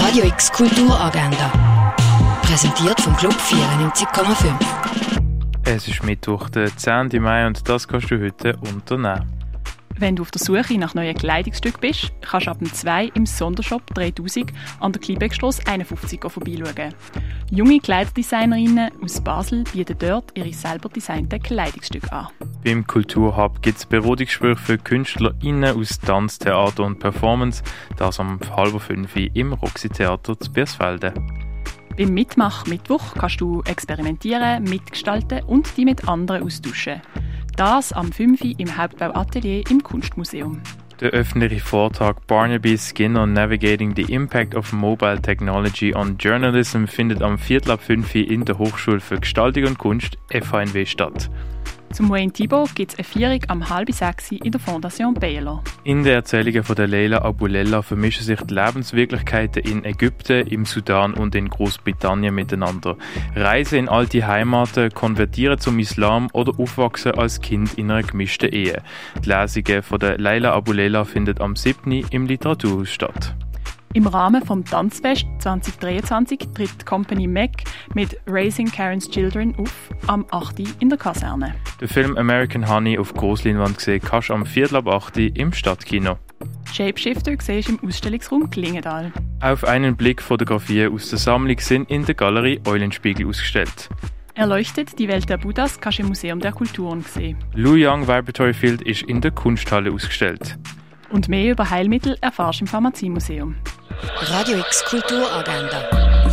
Radio X Kulturagenda. Präsentiert vom Club 94,5. Es ist Mittwoch, der 10. Mai und das kannst du heute unternehmen. Wenn du auf der Suche nach neuen Kleidungsstücken bist, kannst du ab dem 2 im Sondershop 3000 an der Kleinbeckstrasse 51 vorbeischauen. Junge Kleiderdesignerinnen aus Basel bieten dort ihre selber designten Kleidungsstücke an. Beim Kulturhub gibt es Berodungsgespräche für KünstlerInnen aus Tanz, Theater und Performance, das am halb fünf im Roxy Theater zu Birsfelden. Beim Mitmach-Mittwoch kannst du experimentieren, mitgestalten und dich mit anderen austauschen. Das am 5. im Hauptbauatelier im Kunstmuseum. Der öffentliche Vortrag Barnaby Skinner Navigating the Impact of Mobile Technology on Journalism findet am Viertel ab 5 in der Hochschule für Gestaltung und Kunst FHNW statt. Zum Wayne Thibault gibt es eine Vierung am halb sechs in der Fondation Baylor. In den Erzählungen von der Leila Abulella vermischen sich die Lebenswirklichkeiten in Ägypten, im Sudan und in Großbritannien miteinander. Reisen in alte Heimaten, konvertieren zum Islam oder aufwachsen als Kind in einer gemischten Ehe. Die Lesungen von der Leila Abulella findet am 7. im Literaturhaus statt. Im Rahmen vom Tanzfest 2023 tritt Company Mac mit Raising Karen's Children auf am 8. in der Kaserne. Den Film American Honey auf Grossleinwand gesehen kannst du am Viertel ab 8 im Stadtkino. Shapeshifter siehst du im Ausstellungsraum Klingendal. Auf einen Blick Fotografien aus der Sammlung sind in der Galerie Eulenspiegel ausgestellt. Erleuchtet die Welt der Buddhas kannst du im Museum der Kulturen sehen. Lou Young Vibratory Field ist in der Kunsthalle ausgestellt. Und mehr über Heilmittel erfährst du im Pharmaziemuseum. Radio X Kulturagenda.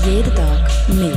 Jeden Tag mehr.